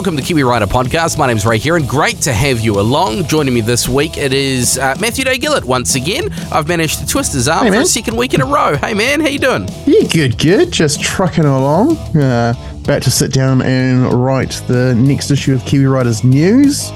Welcome to Kiwi Rider Podcast. My name's Ray here and great to have you along. Joining me this week, it is uh, Matthew Day Gillett once again. I've managed to twist his arm Hey, for a second week in a row. Hey man, how you doing? Yeah, good, good. Just trucking along. Uh, about to sit down and write the next issue of Kiwi Riders News.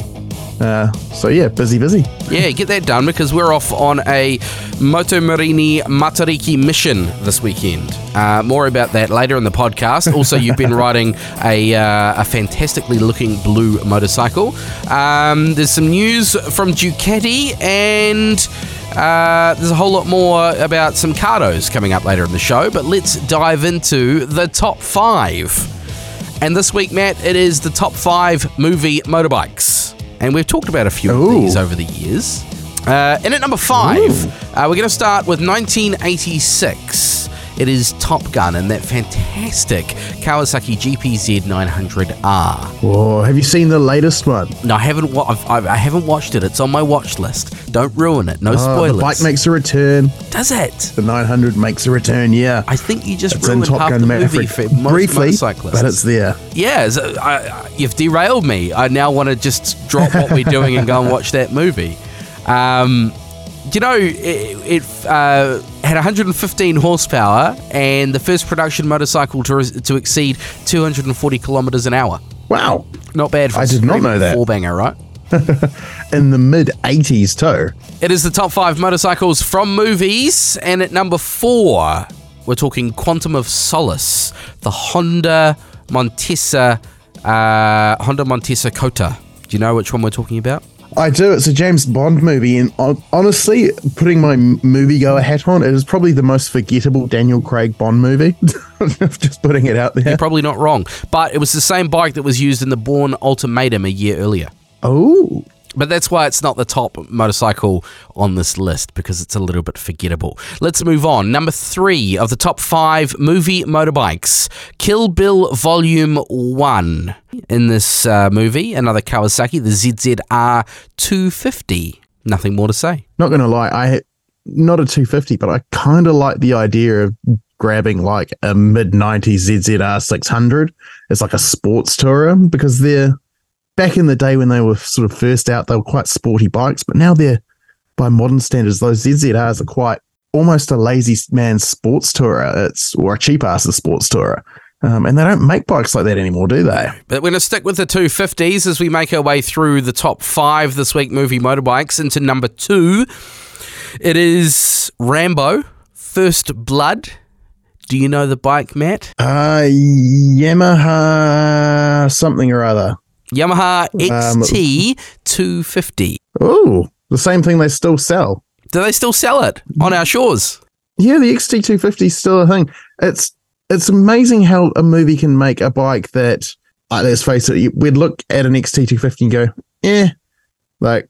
Uh, so yeah, busy, busy. Yeah, get that done because we're off on a Moto Morini Matariki mission this weekend. Uh, more about that later in the podcast. Also, you've been riding a, uh, a fantastically looking blue motorcycle. Um, there's some news from Ducati and uh, there's a whole lot more about some cardos coming up later in the show. But let's dive into the top five. And this week, Matt, it is the top five movie motorbikes. And we've talked about a few of these over the years. Uh, and at number five, uh, we're going to start with 1986. It is Top Gun and that fantastic Kawasaki GPZ 900R. Whoa, have you seen the latest one? No, I haven't. Wa- I've, I've, I haven't watched it. It's on my watch list. Don't ruin it. No Uh, spoilers. the bike makes a return. Does it? The 900 makes a return. Yeah, I think you just it's in ruined Top half Gun the movie Maverick for most briefly, motorcyclists. but it's there. Yeah, so I, I- you've derailed me. I now want to just drop what we're doing and go and watch that movie. Um, you know, it, it uh, had 115 horsepower and the first production motorcycle to, to exceed 240 kilometers an hour. Wow, Not bad for I a did not know that. Four banger, right? in the mid 80s too. It is the top five motorcycles from movies, and at number four, we're talking Quantum of Solace, the Honda Montesa, uh, Honda Montesa Cota. Do you know which one we're talking about? I do. It's a James Bond movie, and honestly, putting my moviegoer hat on, it is probably the most forgettable Daniel Craig Bond movie. Just putting it out there. You're probably not wrong, but it was the same bike that was used in the Bourne Ultimatum a year earlier. Oh, But that's why it's not the top motorcycle on this list because it's a little bit forgettable. Let's move on. Number three of the top five movie motorbikes Kill Bill Volume 1. In this uh, movie, another Kawasaki, the ZZR 250. Nothing more to say. not gonna lie, I not a 250, but I kind of like the idea of grabbing like a mid 90s ZZR 600 as like a sports tourer because they're back in the day when they were sort of first out, they were quite sporty bikes, but now they're by modern standards, those ZZRs are quite almost a lazy man's sports tourer. It's or a cheap ass sports tourer. Um, and they don't make bikes like that anymore, do they? But we're going to stick with the 250s as we make our way through the top five this week movie motorbikes into number two. It is Rambo, First Blood. Do you know the bike, Matt? Uh, Yamaha something or other. Yamaha Um, XT 250. Oh, the same thing they still sell. Do they still sell it on our shores? Yeah, the XT250 is still a thing. It's it's amazing how a movie can make a bike that, uh, let's face it, we'd look at an XT250 and go, eh, like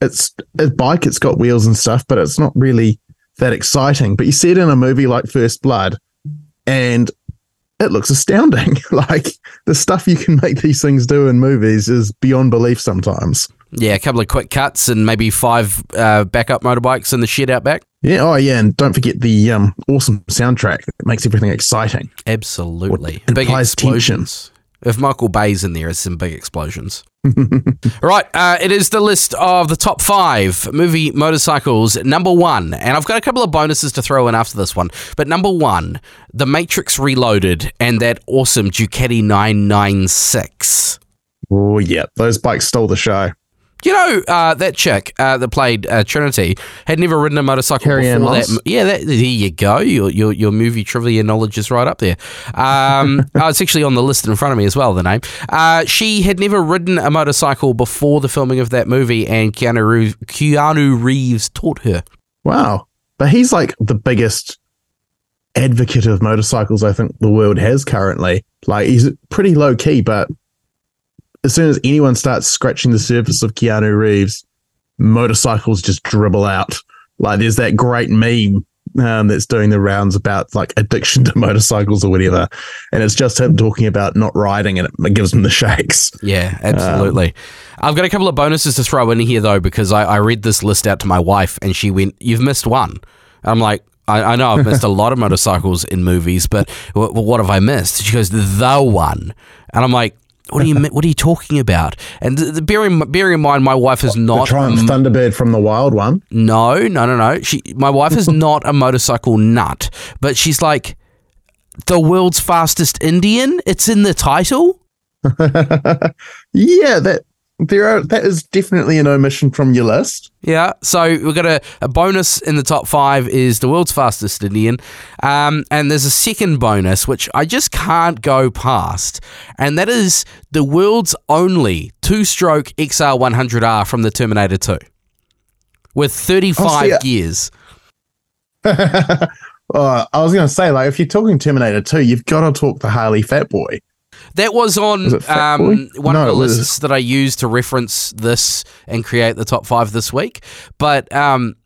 it's a bike, it's got wheels and stuff, but it's not really that exciting. But you see it in a movie like First Blood, and it looks astounding. like the stuff you can make these things do in movies is beyond belief sometimes. Yeah, a couple of quick cuts and maybe five uh, backup motorbikes in the shed out back. Yeah. Oh, yeah. And don't forget the um, awesome soundtrack that makes everything exciting. Absolutely. and Big explosions. If Michael Bay's in there, it's some big explosions. Right, uh, it is the list of the top five movie motorcycles. Number one, and I've got a couple of bonuses to throw in after this one. But number one, The Matrix Reloaded and that awesome Ducati 996. Oh, yeah. Those bikes stole the show. You know, uh, that chick uh, that played uh, Trinity had never ridden a motorcycle Carrie Ann before Moss? that. Yeah, that, there you go. Your, your your movie trivia knowledge is right up there. Um, oh, it's actually on the list in front of me as well. The name. Uh, she had never ridden a motorcycle before the filming of that movie, and Keanu Reeves, Keanu Reeves taught her. Wow. But he's like the biggest advocate of motorcycles I think the world has currently. Like he's pretty low key, but as soon as anyone starts scratching the surface of Keanu Reeves, motorcycles just dribble out. Like there's that great meme um, that's doing the rounds about like addiction to motorcycles or whatever, and it's just him talking about not riding, and it gives him the shakes. Yeah, absolutely. I've got a couple of bonuses to throw in here though, because I, I read this list out to my wife and she went, "You've missed one." I'm like, I, I know I've missed a lot of motorcycles in movies, but w- what have I missed? She goes, the one. And I'm like, what are you what are you talking about? And the, the, bear, in, bear in mind, my wife is not the Triumph a, Thunderbird from the Wild One. No, no, no, no. She, my wife is not a motorcycle nut, but she's like the world's fastest Indian. It's in the title. yeah, that there are that is definitely an omission from your list. Yeah, so we've got a, a bonus in the top five is the world's fastest Indian, um, and there's a second bonus which I just can't go past, and that is the world's only two-stroke XR100R from the Terminator 2, with 35 oh, see, gears. uh, I was going to say, like, if you're talking Terminator 2, you've got to talk the Harley Fat Boy. That was on was um, one no, of the lists that I used to reference this and create the top five this week. But um,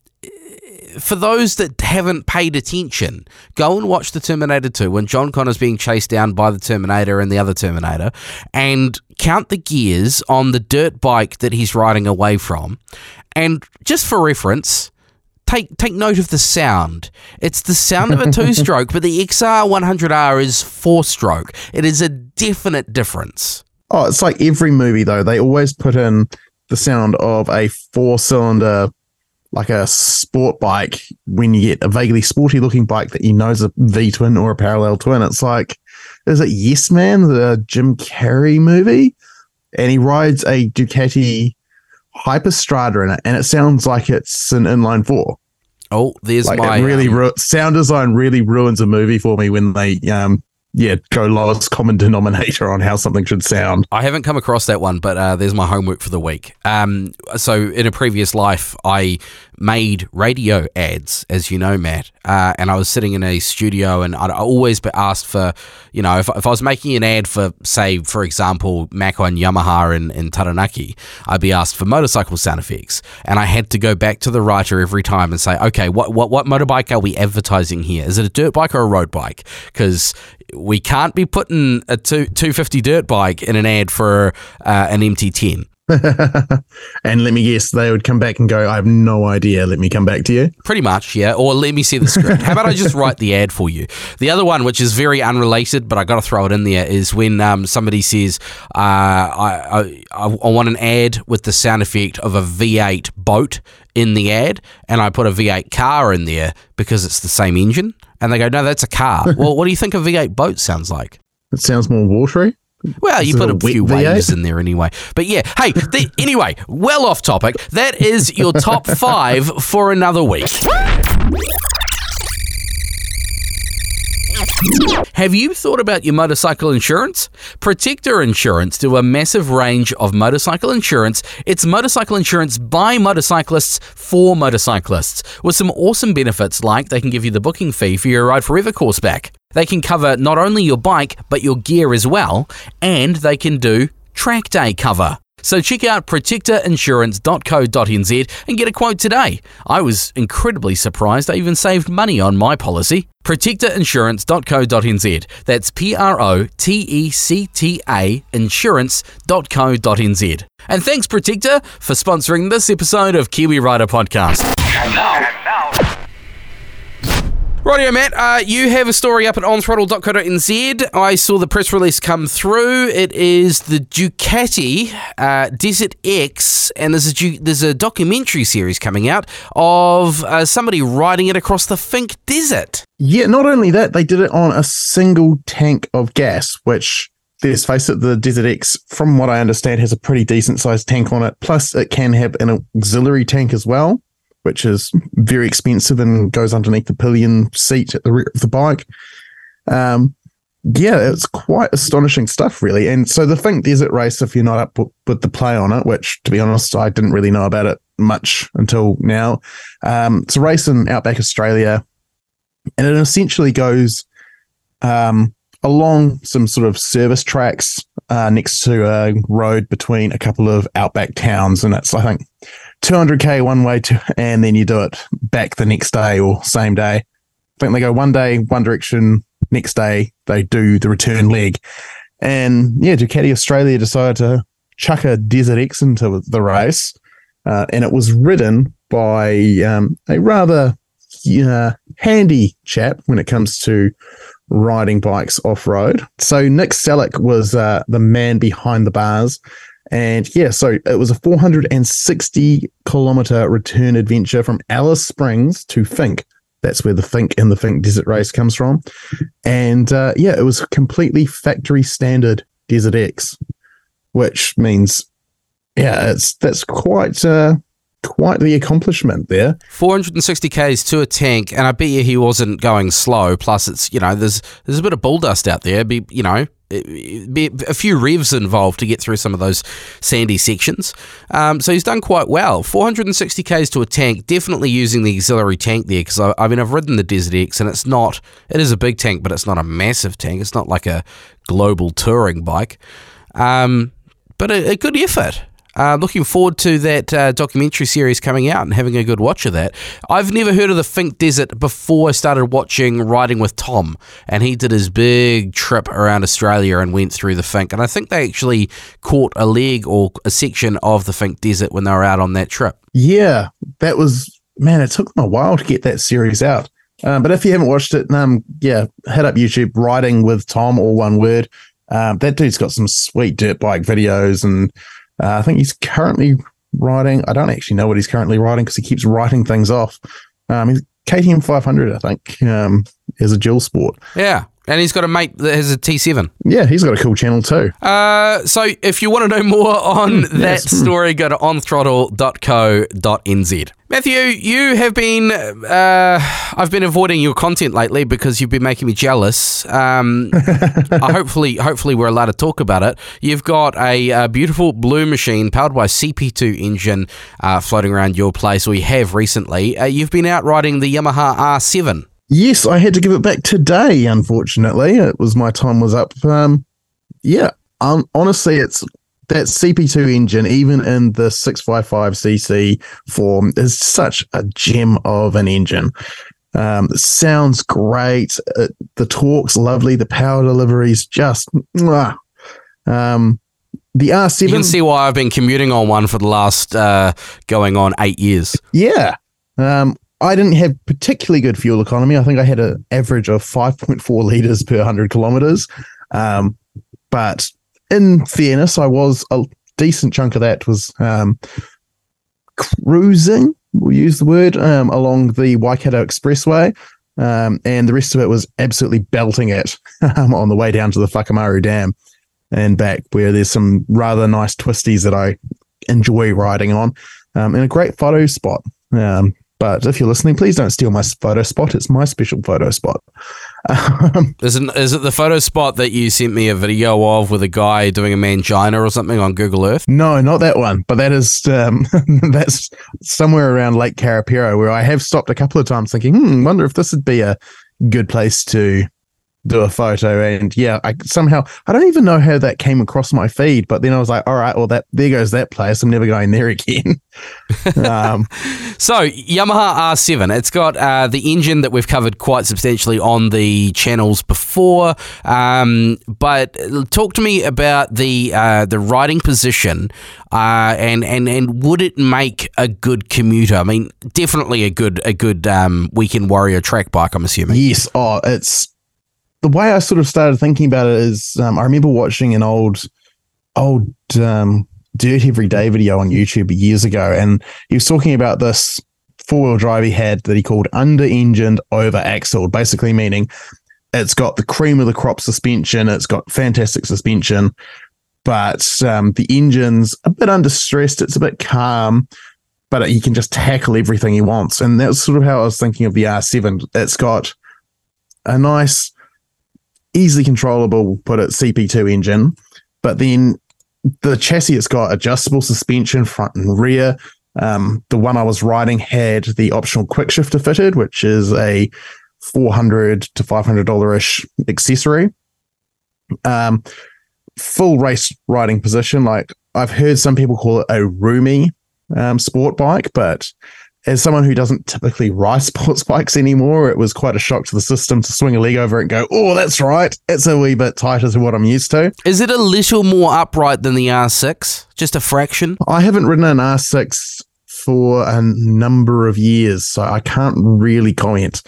for those that haven't paid attention, go and watch the Terminator 2 when John Connor's being chased down by the Terminator and the other Terminator and count the gears on the dirt bike that he's riding away from. And just for reference, take take note of the sound. It's the sound of a two stroke, but the XR 100R is four stroke. It is a definite difference. Oh, it's like every movie though. They always put in the sound of a four cylinder, like a sport bike. When you get a vaguely sporty looking bike that you know is a V twin or a parallel twin, it's like, is it Yes Man, the Jim Carrey movie? And he rides a Ducati Hyperstrada in it, and it sounds like it's an inline four. Oh, there's like my it really um, ru- sound design really ruins a movie for me when they um yeah, go lowest common denominator on how something should sound. I haven't come across that one, but uh, there's my homework for the week. Um, so in a previous life, I made radio ads, as you know, Matt, uh, and I was sitting in a studio, and I'd always be asked for, you know, if, if I was making an ad for, say, for example, Mako and Yamaha in, in Taranaki, I'd be asked for motorcycle sound effects, and I had to go back to the writer every time and say, okay, what what what motorbike are we advertising here? Is it a dirt bike or a road bike? Because we can't be putting a two, 250 dirt bike in an ad for uh, an MT10. and let me guess, they would come back and go, I have no idea. Let me come back to you. Pretty much, yeah. Or let me see the script. How about I just write the ad for you? The other one, which is very unrelated, but I got to throw it in there, is when um, somebody says, uh, I, I, I want an ad with the sound effect of a V8 boat in the ad, and I put a V8 car in there because it's the same engine. And they go, no, that's a car. well, what do you think a V8 boat sounds like? It sounds more watery. Well, you put a, few waves in there anyway. But yeah, hey, the, anyway, well off topic. That is your top five for another week. Have you thought about your motorcycle insurance? Protecta Insurance do a massive range of motorcycle insurance. It's motorcycle insurance by motorcyclists for motorcyclists with some awesome benefits like they can give you the booking fee for your Ride Forever course back. They can cover not only your bike but your gear as well, and they can do track day cover. So check out protectainsurance.co.nz and get a quote today. I was incredibly surprised I even saved money on my policy. Protectainsurance.co.nz. That's P R O T E C T A insurance.co.nz. And thanks, Protecta, for sponsoring this episode of Kiwi Rider Podcast. Rightio, Matt. Uh, you have a story up at onthrottle.co.nz. I saw the press release come through. It is the Ducati uh, Desert X, and there's a there's a documentary series coming out of uh, somebody riding it across the Finke Desert. Yeah, not only that, they did it on a single tank of gas, which let's face it, the Desert X, from what I understand, has a pretty decent sized tank on it. Plus, it can have an auxiliary tank as well which is very expensive and goes underneath the pillion seat at the rear of the bike. Um, yeah, it's quite astonishing stuff, really. And so the Finke Desert race, if you're not up with the play on it, which to be honest, I didn't really know about it much until now. Um, it's a race in Outback Australia, and it essentially goes um, along some sort of service tracks uh, next to a road between a couple of outback towns, and it's I think 200k one way to, and then you do it back the next day or same day. I think they go one day, one direction. Next day, they do the return leg. And yeah, Ducati Australia decided to chuck a Desert X into the race. Uh, and it was ridden by um, a rather uh, handy chap when it comes to riding bikes off road. So Nick Selleck was uh, the man behind the bars. And yeah, so it was a 460 kilometer return adventure from Alice Springs to Finke. That's where the Finke in the Finke Desert Race comes from. And uh, yeah, it was completely factory standard Desert X, which means, yeah, it's that's quite uh, quite the accomplishment there. 460 k's to a tank, and I bet you he wasn't going slow. Plus, it's you know there's there's a bit of bull dust out there. Be you know be a few revs involved to get through some of those sandy sections. Um, so he's done quite well. 460 k's to a tank, definitely using the auxiliary tank there because I, I, mean I've ridden the Desert X and it's not it is a big tank, but it's not a massive tank. It's not like a global touring bike. Um, but a, a good effort. Uh, looking forward to that uh, documentary series coming out and having a good watch of that. I've never heard of the Finke Desert before I started watching Riding with Tom, and he did his big trip around Australia and went through the Finke. And I think they actually caught a leg or a section of the Finke Desert when they were out on that trip. Yeah, that was man. It took them a while to get that series out. Um, but if you haven't watched it, um, yeah, head up YouTube, Riding with Tom, all one word. Um, that dude's got some sweet dirt bike videos and uh, I think he's currently writing. I don't actually know what he's currently writing because he keeps writing things off. Um, he's KTM 500, I think, um, is a dual sport. Yeah. And he's got a mate that has a T7. Yeah, he's got a cool channel too. Uh, so if you want to know more on that yes. story, go to onthrottle.co.nz. Matthew, you have been, uh, I've been avoiding your content lately because you've been making me jealous. Um, hopefully, hopefully we're allowed to talk about it. You've got a, a beautiful blue machine powered by CP2 engine uh, floating around your place, or you have recently. Uh, you've been out riding the Yamaha R7. Yes, I had to give it back today. Unfortunately, it was my time was up. Um, yeah, um, honestly, it's that CP2 engine, even in the 655cc form, is such a gem of an engine. Um, sounds great. It, the torque's lovely. The power delivery is just. Mwah. Um, the R7. You can see why I've been commuting on one for the last uh, going on eight years. Yeah. Um, I didn't have particularly good fuel economy. I think I had an average of 5.4 liters per 100 kilometers. Um, but in fairness, I was a decent chunk of that was um, cruising, we'll use the word, um, along the Waikato Expressway. Um, and the rest of it was absolutely belting it um, on the way down to the Whakamaru Dam and back, where there's some rather nice twisties that I enjoy riding on um, and a great photo spot. Um, but if you're listening, please don't steal my photo spot. It's my special photo spot. Um, is, it, is it the photo spot that you sent me a video of with a guy doing a mangina or something on Google Earth? No, not that one. But that is um, that's somewhere around Lake Karapiro where I have stopped a couple of times thinking, hmm, wonder if this would be a good place to do a photo and yeah i somehow i don't even know how that came across my feed but then i was like all right well that there goes that place. I'm never going there again. Um, so yamaha r7 it's got uh, the engine that we've covered quite substantially on the channels before um, but talk to me about the uh, the riding position uh, and and and would it make a good commuter? I mean definitely a good a good um, weekend warrior track bike i'm assuming. Yes. Oh it's the way I sort of started thinking about it is um, I remember watching an old, old um, Dirt Every Day video on YouTube years ago, and he was talking about this four wheel drive he had that he called under engined, over axled, basically meaning it's got the cream of the crop suspension, it's got fantastic suspension, but um, the engine's a bit under stressed, it's a bit calm. But he can just tackle everything he wants. And that's sort of how I was thinking of the R7. It's got a nice easily controllable, put it CP2 engine, but then the chassis it's got adjustable suspension front and rear. Um, the one I was riding had the optional quick shifter fitted, which is a four hundred to five hundred dollar ish accessory. Um, full race riding position. Like I've heard some people call it a roomy um, sport bike, but as someone who doesn't typically ride sports bikes anymore, it was quite a shock to the system to swing a leg over it and go, oh, that's right. It's a wee bit tighter than what I'm used to. Is it a little more upright than the R6? Just a fraction? I haven't ridden an R6 for a number of years, so I can't really comment.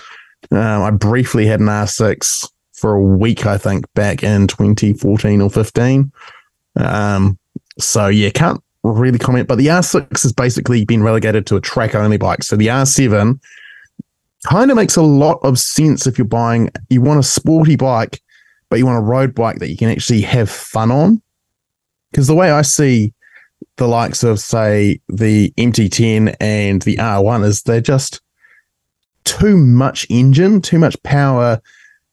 Um, I briefly had an R6 for a week, I think, back in 2014 or 15. Um, so yeah, can't really comment. But the R6 has basically been relegated to a track only bike. So the R7 kind of makes a lot of sense if you're buying, you want a sporty bike, but you want a road bike that you can actually have fun on. Because the way I see the likes of, say, the MT10 and the R1 is they're just too much engine, too much power,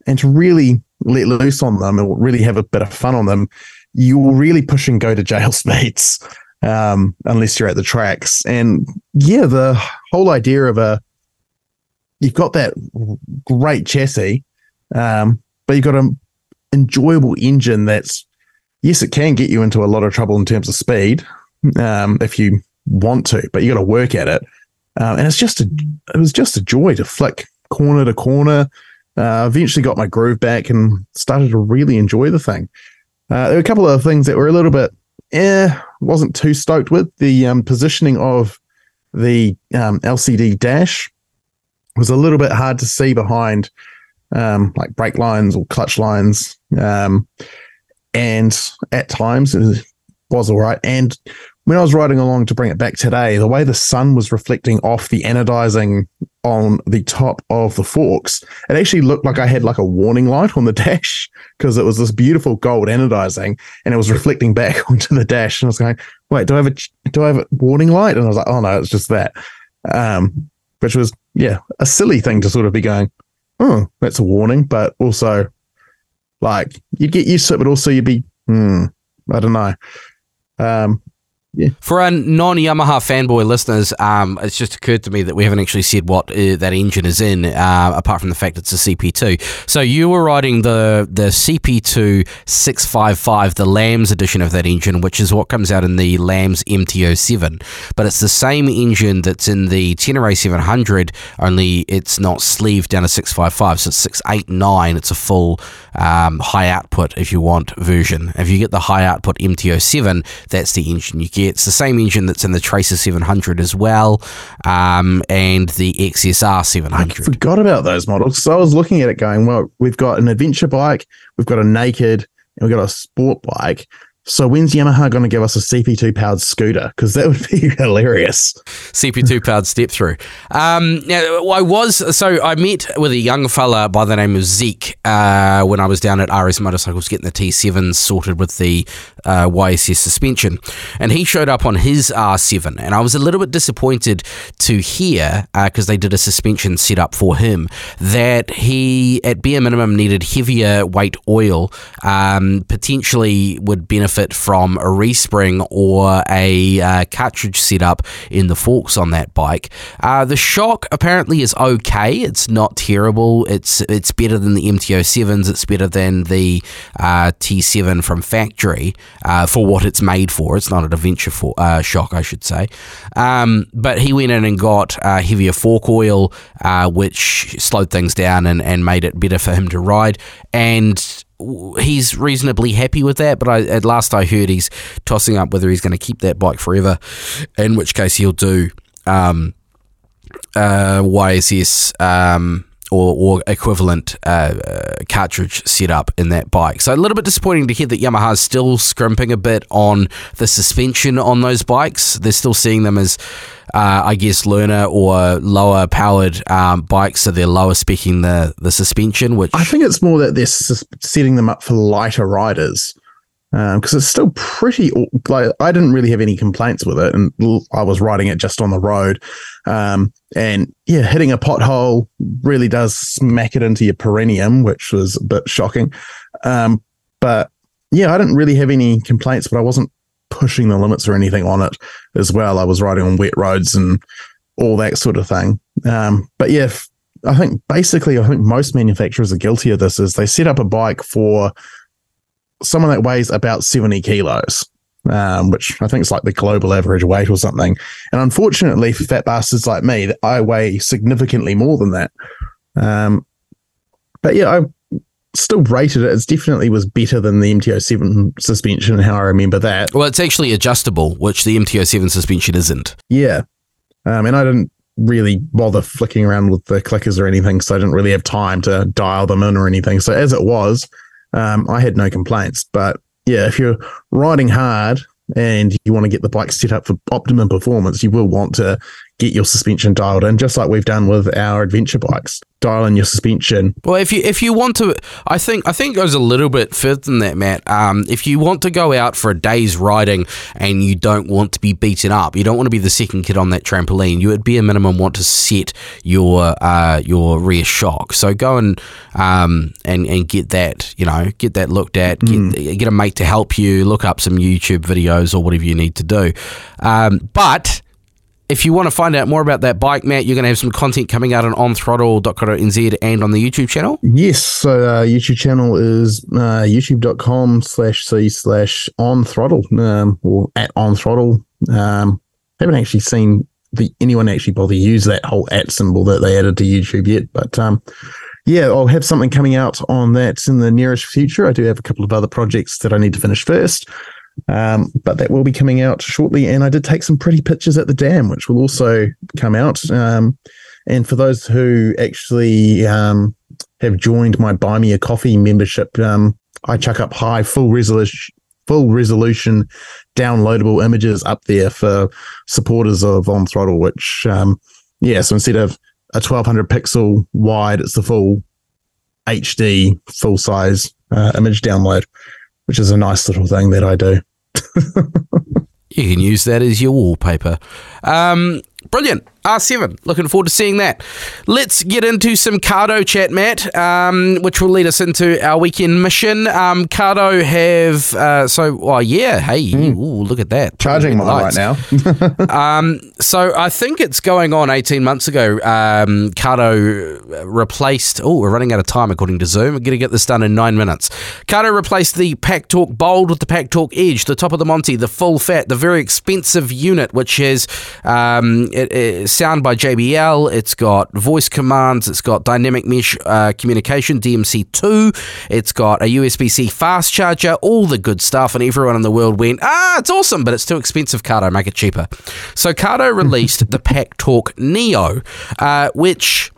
and to really let loose on them or really have a bit of fun on them, you will really push and go to jail speeds um, unless you're at the tracks. And yeah, the whole idea of a you've got that great chassis, um, but you've got an enjoyable engine that's yes, it can get you into a lot of trouble in terms of speed um, if you want to, but you got to work at it. Um, and it's just a, it was just a joy to flick corner to corner. Uh, eventually got my groove back and started to really enjoy the thing. Uh, there were a couple of things that were a little bit, eh, wasn't too stoked with. The um, positioning of the um, LCD dash was a little bit hard to see behind um, like brake lines or clutch lines. Um, and at times it was all right. And when I was riding along to bring it back today, the way the sun was reflecting off the anodizing on the top of the forks, it actually looked like I had like a warning light on the dash because it was this beautiful gold anodizing and it was reflecting back onto the dash. And I was going, wait, do I have a do I have a warning light? And I was like, oh no, it's just that. Um, which was yeah, a silly thing to sort of be going, oh, that's a warning, but also like you'd get used to it, but also you'd be, hmm, I don't know. Um, yeah. For our non Yamaha fanboy listeners, um, it's just occurred to me that we haven't actually said what uh, that engine is in, uh, apart from the fact it's a CP2. So you were riding the the CP2 655, the LAMS edition of that engine, which is what comes out in the LAMS MT07. But it's the same engine that's in the Tenere 700, only it's not sleeved down to 655. So it's 689. It's a full um, high output, if you want, version. If you get the high output MT07, that's the engine you get. It's the same engine that's in the Tracer 700 as well, um, and the XSR 700. I forgot about those models. So I was looking at it going, well, we've got an adventure bike, we've got a naked, and we've got a sport bike. So when's Yamaha going to give us a CP2 powered scooter? Because that would be hilarious. CP2 powered step through. Um, now I was so I met with a young fella by the name of Zeke uh, when I was down at RS Motorcycles getting the T7 sorted with the uh, YSS suspension, and he showed up on his R7, and I was a little bit disappointed to hear because uh, they did a suspension setup for him that he at bare minimum needed heavier weight oil, um, potentially would benefit benefit from a respring or a uh, cartridge setup in the forks on that bike. Uh, the shock apparently is okay. It's not terrible. It's it's better than the MT07s. It's better than the uh, T7 from factory uh, for what it's made for. It's not an adventure for, uh, shock, I should say. Um, but he went in and got uh, heavier fork oil, which slowed things down and, and made it better for him to ride. And he's reasonably happy with that. But I, at last I heard he's tossing up whether he's going to keep that bike forever, in which case he'll do um, uh, YSS um, or, or equivalent uh, uh, cartridge setup in that bike. So a little bit disappointing to hear that Yamaha's still scrimping a bit on the suspension on those bikes. They're still seeing them as uh, I guess, learner or lower powered um, bikes, so they're lower speccing the the suspension. Which I think it's more that they're setting them up for lighter riders because um, it's still pretty like I didn't really have any complaints with it, and I was riding it just on the road, um, and yeah, hitting a pothole really does smack it into your perineum, which was a bit shocking. Um, but yeah, I didn't really have any complaints, but I wasn't pushing the limits or anything on it as well. I was riding on wet roads and all that sort of thing. Um, but yeah, I think basically, I think most manufacturers are guilty of this. Is they set up a bike for someone that weighs about seventy kilos, um, which I think is like the global average weight or something. And unfortunately, for fat bastards like me, I weigh significantly more than that. Um, but yeah, I still rated it. It definitely was better than the MT07 suspension, how I remember that. Well, it's actually adjustable, which the MT07 suspension isn't. Yeah. Um, and I didn't really bother flicking around with the clickers or anything, so I didn't really have time to dial them in or anything. So as it was, um, I had no complaints. But yeah, if you're riding hard and you want to get the bike set up for optimum performance, you will want to get your suspension dialed in, just like we've done with our adventure bikes. Dial in your suspension. Well, if you if you want to, I think I think it goes a little bit further than that, Matt. Um, if you want to go out for a day's riding and you don't want to be beaten up, you don't want to be the second kid on that trampoline. You would be a minimum want to set your uh, your rear shock. So go and um, and and get that you know get that looked at. Get mm. get a mate to help you. Look up some YouTube videos or whatever you need to do. Um, but if you want to find out more about that bike, Matt, you're going to have some content coming out on onthrottle.co.nz and on the YouTube channel. Yes. So, uh, YouTube channel is uh, youtube.com slash c slash on throttle um, or at on throttle. Um, haven't actually seen the anyone actually bother use that whole at symbol that they added to YouTube yet, but um, yeah, I'll have something coming out on that in the nearest future. I do have a couple of other projects that I need to finish first. Um, but that will be coming out shortly. And I did take some pretty pictures at the dam, which will also come out. Um, and for those who actually um, have joined my Buy Me a Coffee membership, um, I chuck up high full resolution. Full resolution downloadable images up there for supporters of On Throttle, which, um, yeah, so instead of a 1200 pixel wide, it's the full HD full size uh, image download which is a nice little thing that I do. you can use that as your wallpaper. Um, brilliant. R7. Looking forward to seeing that. Let's get into some Cardo chat, Matt, um, which will lead us into our weekend mission. Um, Cardo have, uh, so, oh, yeah, hey, mm. ooh, look at that. Charging mine right now. um, so I think it's going on 18 months ago. Um, Cardo replaced, oh, we're running out of time according to Zoom. We're going to get this done in nine minutes. Cardo replaced the Pack Talk Bold with the Pack Talk Edge, the top of the Monty, the full fat, the very expensive unit, which is, um, it, it sound by JBL. It's got voice commands. It's got dynamic mesh uh, communication, DMC2. It's got a USB C fast charger, all the good stuff. And everyone in the world went, ah, it's awesome, but it's too expensive, Cardo. Make it cheaper. So Cardo released the Pack Talk Neo, uh, which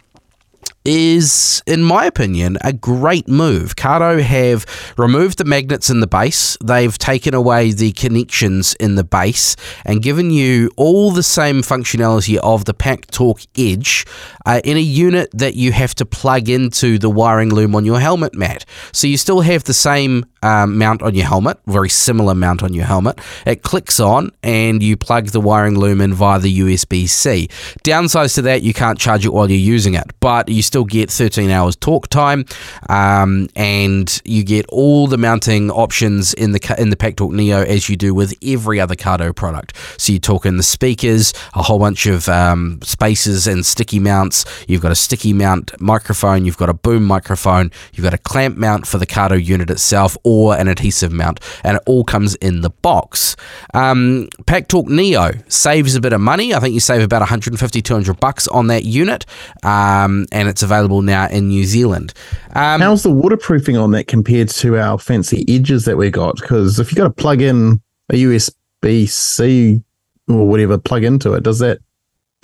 is, in my opinion, a great move. Cardo have removed the magnets in the base, they've taken away the connections in the base, and given you all the same functionality of the Pack Talk Edge uh, in a unit that you have to plug into the wiring loom on your helmet mat. So you still have the same um, mount on your helmet, very similar mount on your helmet. It clicks on and you plug the wiring loom in via the USB C. Downsides to that, you can't charge it while you're using it, but you still get 13 hours talk time um, and you get all the mounting options in the in the Pack Talk Neo as you do with every other Cardo product. So you talk in the speakers, a whole bunch of um, spaces and sticky mounts. You've got a sticky mount microphone, you've got a boom microphone, you've got a clamp mount for the Cardo unit itself or an adhesive mount, and it all comes in the box. Um, Pack Talk Neo saves a bit of money. I think you save about 150, 200 bucks on that unit, um, and it's available now in New Zealand. Um, How's the waterproofing on that compared to our fancy edges that we got? Because if you've got to plug in a USB C or whatever plug into it, does that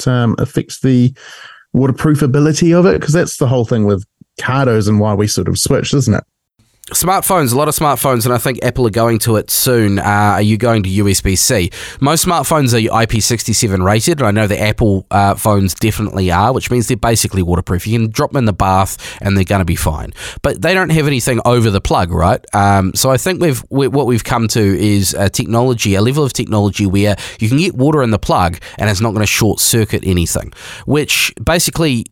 um, affect the waterproofability of it? Because that's the whole thing with Cardos and why we sort of switched, isn't it? Smartphones, a lot of smartphones, and I think Apple are going to it soon. Uh, are you going to USB C? Most smartphones are IP67 rated, and I know the Apple uh, phones definitely are, which means they're basically waterproof. You can drop them in the bath, and they're going to be fine. But they don't have anything over the plug, right? Um, so I think we've we, what we've come to is a technology, a level of technology where you can get water in the plug, and it's not going to short circuit anything, which basically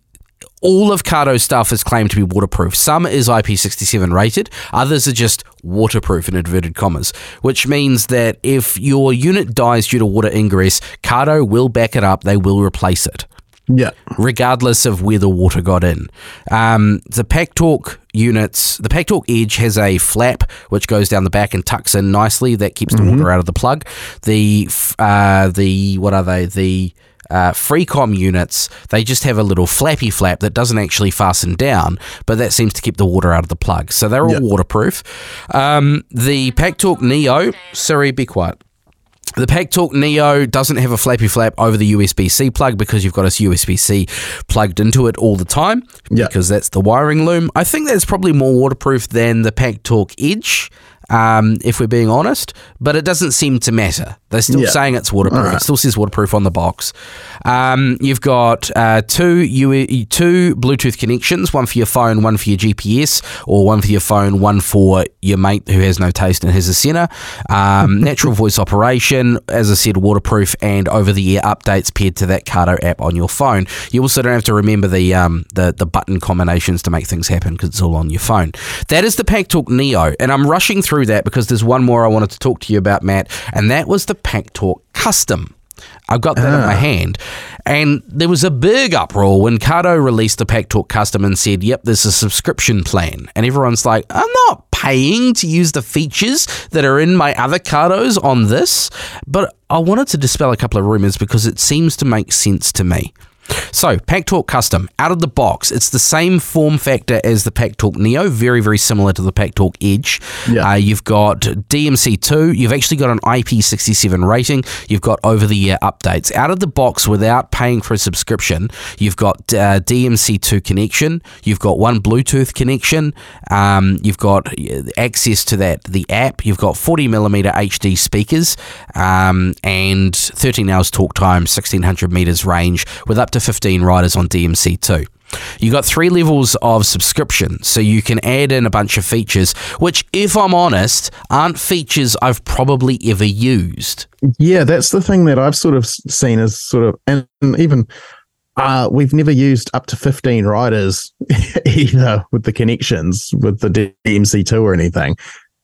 all of Cardo's stuff is claimed to be waterproof. Some is IP67 rated, others are just waterproof in inverted commas, which means that if your unit dies due to water ingress, Cardo will back it up, they will replace it. Yeah. Regardless of where the water got in. Um, the Pack Talk units, the Pack Talk Edge has a flap which goes down the back and tucks in nicely. That keeps the mm-hmm. water out of the plug. The, uh, the, what are they? The, uh, Freecom units, they just have a little flappy flap that doesn't actually fasten down, but that seems to keep the water out of the plug. So they're all yep. waterproof. Um, the Pack Talk Neo, Siri, be quiet. The Pack Talk Neo doesn't have a flappy flap over the USB C plug because you've got a USB C plugged into it all the time Yeah. because that's the wiring loom. I think that's probably more waterproof than the Pack Talk Edge. Um, if we're being honest, but it doesn't seem to matter. They're still Yeah. saying it's waterproof. Alright. It still says waterproof on the box. Um, you've got uh, two U- two Bluetooth connections, one for your phone, one for your GPS, or one for your phone, one for your mate who has no taste and has a center. Um, natural voice operation, as I said, waterproof and over-the-air updates paired to that Cardo app on your phone. You also don't have to remember the um, the, the button combinations to make things happen because it's all on your phone. That is the Pack Talk Neo, and I'm rushing through that because there's one more I wanted to talk to you about, Matt, and that was the Pack Talk Custom. I've got that in my Ah. hand. And there was a big uproar when Cardo released the Pack Talk Custom and said, yep, there's a subscription plan. And everyone's like, I'm not paying to use the features that are in my other Cardos on this. But I wanted to dispel a couple of rumors because it seems to make sense to me. So, Pack Talk Custom, out of the box, it's the same form factor as the Pack Talk Neo, very, very similar to the Pack Talk Edge. Yeah. Uh, you've got DMC2, you've actually got an IP67 rating, you've got over the year updates. Out of the box, without paying for a subscription, you've got uh, DMC2 connection, you've got one Bluetooth connection, um, you've got uh, access to that, the app, you've got 40 millimeter HD speakers, um, and 13 hours talk time, 1600 meters range, with up to 15 riders on DMC2. You got three levels of subscription, so you can add in a bunch of features, which, if I'm honest, aren't features I've probably ever used. Yeah, that's the thing that I've sort of seen as sort of, and even uh, we've never used up to 15 riders either with the connections with the DMC2 or anything.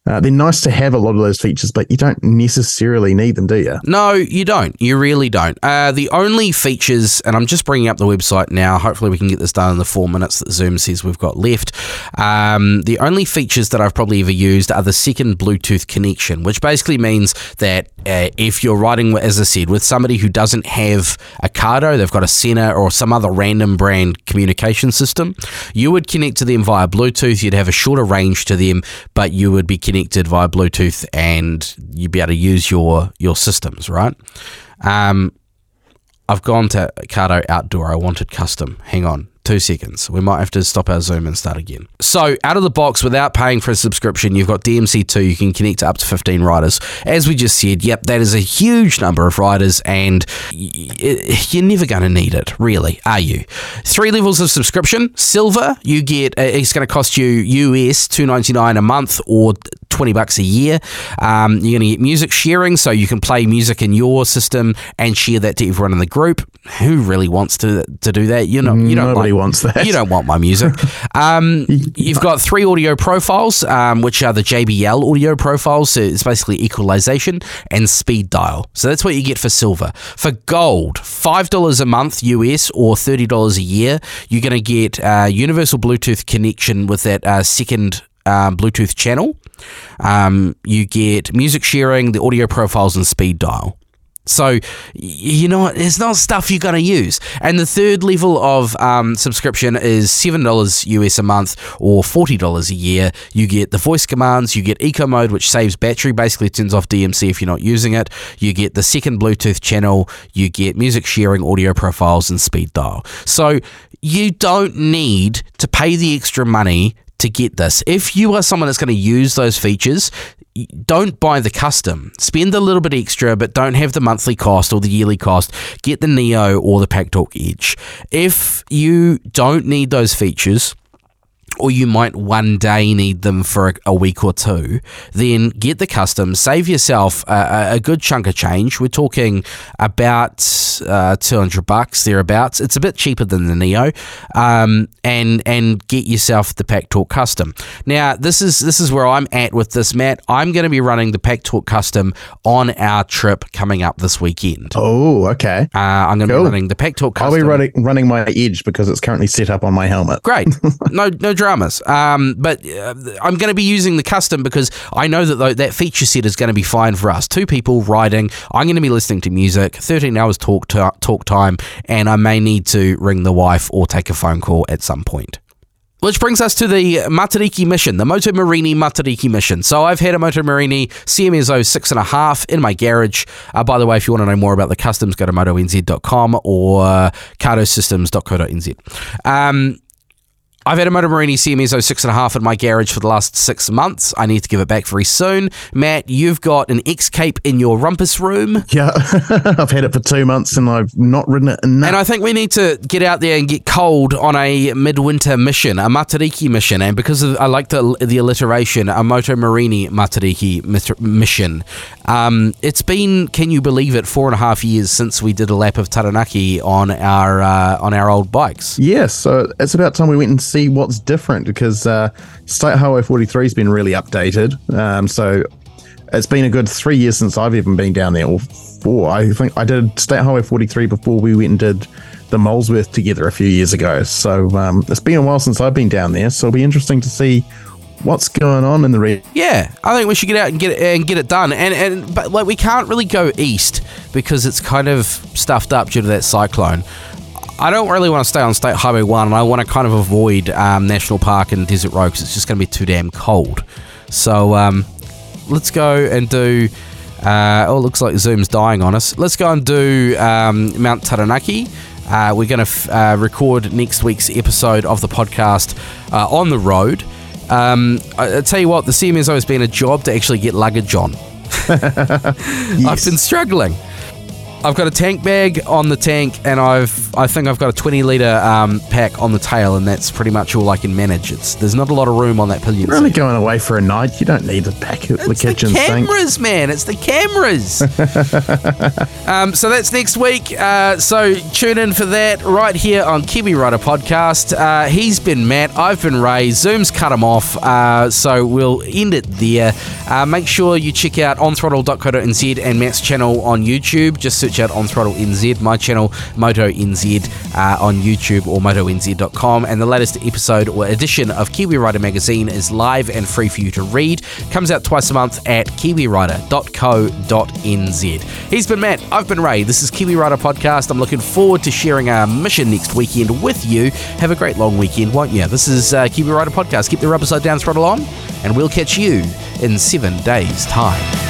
Uh, they're nice to have a lot of those features, but you don't necessarily need them, do you? No, you don't. You really don't. Uh, the only features, and I'm just bringing up the website now. Hopefully, we can get this done in the four minutes that Zoom says we've got left. Um, the only features that I've probably ever used are the second Bluetooth connection, which basically means that uh, if you're riding, with- as I said, with somebody who doesn't have a Cardo, they've got a Sena or some other random brand communication system, you would connect to them via Bluetooth. You'd have a shorter range to them, but you would be connected via Bluetooth and you'd be able to use your your systems, right? Um, I've gone to Cardo Outdoor. I wanted custom. Hang on. Two seconds. We might have to stop our Zoom and start again. So, out of the box, without paying for a subscription, you've got DMC2. You can connect to up to 15 riders. As we just said, yep, that is a huge number of riders, and you're never going to need it, really, are you? Three levels of subscription. Silver, you get, uh, it's going to cost you US 2.99 a month or 20 bucks a year. Um, you're going to get music sharing, so you can play music in your system and share that to everyone in the group. Who really wants to to do that? You know, you don't Nobody like- wants that. You don't want my music. Um, you've got three audio profiles, um, which are the JBL audio profiles. So it's basically equalization and speed dial. So that's what you get for silver. For gold, five dollars a month US or thirty dollars a year. You're going to get uh, universal Bluetooth connection with that uh, second um, Bluetooth channel. Um, you get music sharing, the audio profiles, and speed dial. So, you know, it's not stuff you're going to use. And the third level of um, subscription is $7 US a month or $40 a year. You get the voice commands, you get eco mode, which saves battery, basically turns off DMC if you're not using it. You get the second Bluetooth channel, you get music sharing, audio profiles, and speed dial. So, you don't need to pay the extra money to get this. If you are someone that's going to use those features, don't buy the custom. Spend a little bit extra, but don't have the monthly cost or the yearly cost. Get the Neo or the Pack Talk Edge. If you don't need those features, or you might one day need them for a, a week or two, then get the custom, save yourself a, a- good chunk of change. We're talking about uh, 200 bucks thereabouts. It's a bit cheaper than the Neo, um, and and get yourself the Pack Talk Custom. Now, this is this is where I'm at with this, Matt. I'm going to be running the Pack Talk Custom on our trip coming up this weekend. Oh, okay. Uh, I'm going to Cool. be running the Pack Talk I'll be running running my edge because it's currently set up on my helmet. Great, no no dramas. Um, but uh, I'm going to be using the custom because I know that tho- that feature set is going to be fine for us. Two people riding. I'm going to be listening to music. 13 hours talk talk time, and I may need to ring the wife or take a phone call at some point. Which brings us to the Matariki mission, the Moto Morini Matariki mission. So I've had a Moto Morini CMSO 6.5 in my garage. Uh, by the way, if you want to know more about the customs, go to motonz.com or cardosystems.co.nz. Um, I've had a Moto Morini CMSO 6.5 in my garage for the last six months. I need to give it back very soon. Mat, you've got an X Cape in your rumpus room. Yeah, I've had it for two months and I've not ridden it enough. And I think we need to get out there and get cold on a midwinter mission, a Matariki mission. And because of, I like the, the alliteration, a Moto Morini Matariki mission. Um, it's been, can you believe it, four and a half years since we did a lap of Taranaki on our uh, on our old bikes. Yes, so it's about time we went and see what's different because uh, State Highway 43 has been really updated. Um, so it's been a good three years since I've even been down there, or four. I think I did State Highway 43 before we went and did the Molesworth together a few years ago. So um, it's been a while since I've been down there. So it'll be interesting to see what's going on in the red. Yeah, I think we should get out and get it and get it done. And and but like we can't really go east because it's kind of stuffed up due to that cyclone. I don't really want to stay on State Highway 1 and I want to kind of avoid um, National Park and Desert Road because it's just going to be too damn cold. So um, let's go and do. Uh, oh, it looks like Zoom's dying on us. Let's go and do um, Mount Taranaki. Uh, we're going to f- uh, record next week's episode of the podcast uh, on the road. Um, I, I tell you what, the CMSO has been a job to actually get luggage on. yes. I've been struggling. I've got a tank bag on the tank, and I've I think I've got a 20 liter um, pack on the tail, and that's pretty much all I can manage. It's there's not a lot of room on that pillion. You're only going away for a night. You don't need a pack the kitchen the cameras, sink. man. It's the cameras. um, so that's next week. Uh, so tune in for that right here on Kiwi Rider Podcast. Uh, he's been Mat. I've been Ray. Zoom's cut him off. Uh, so we'll end it there. Uh, make sure you check out onthrottle.co.nz and Mat's channel on YouTube. Just search On Throttle NZ, my channel, Moto NZ, uh, on YouTube or motonz.com. And the latest episode or edition of Kiwi Rider magazine is live and free for you to read. Comes out twice a month at kiwirider.co.nz. He's been Mat, I've been Ray. This is Kiwi Rider Podcast. I'm looking forward to sharing our mission next weekend with you. Have a great long weekend, won't you? This is uh, Kiwi Rider Podcast. Keep the rubber side down, throttle on, and we'll catch you in seven days' time.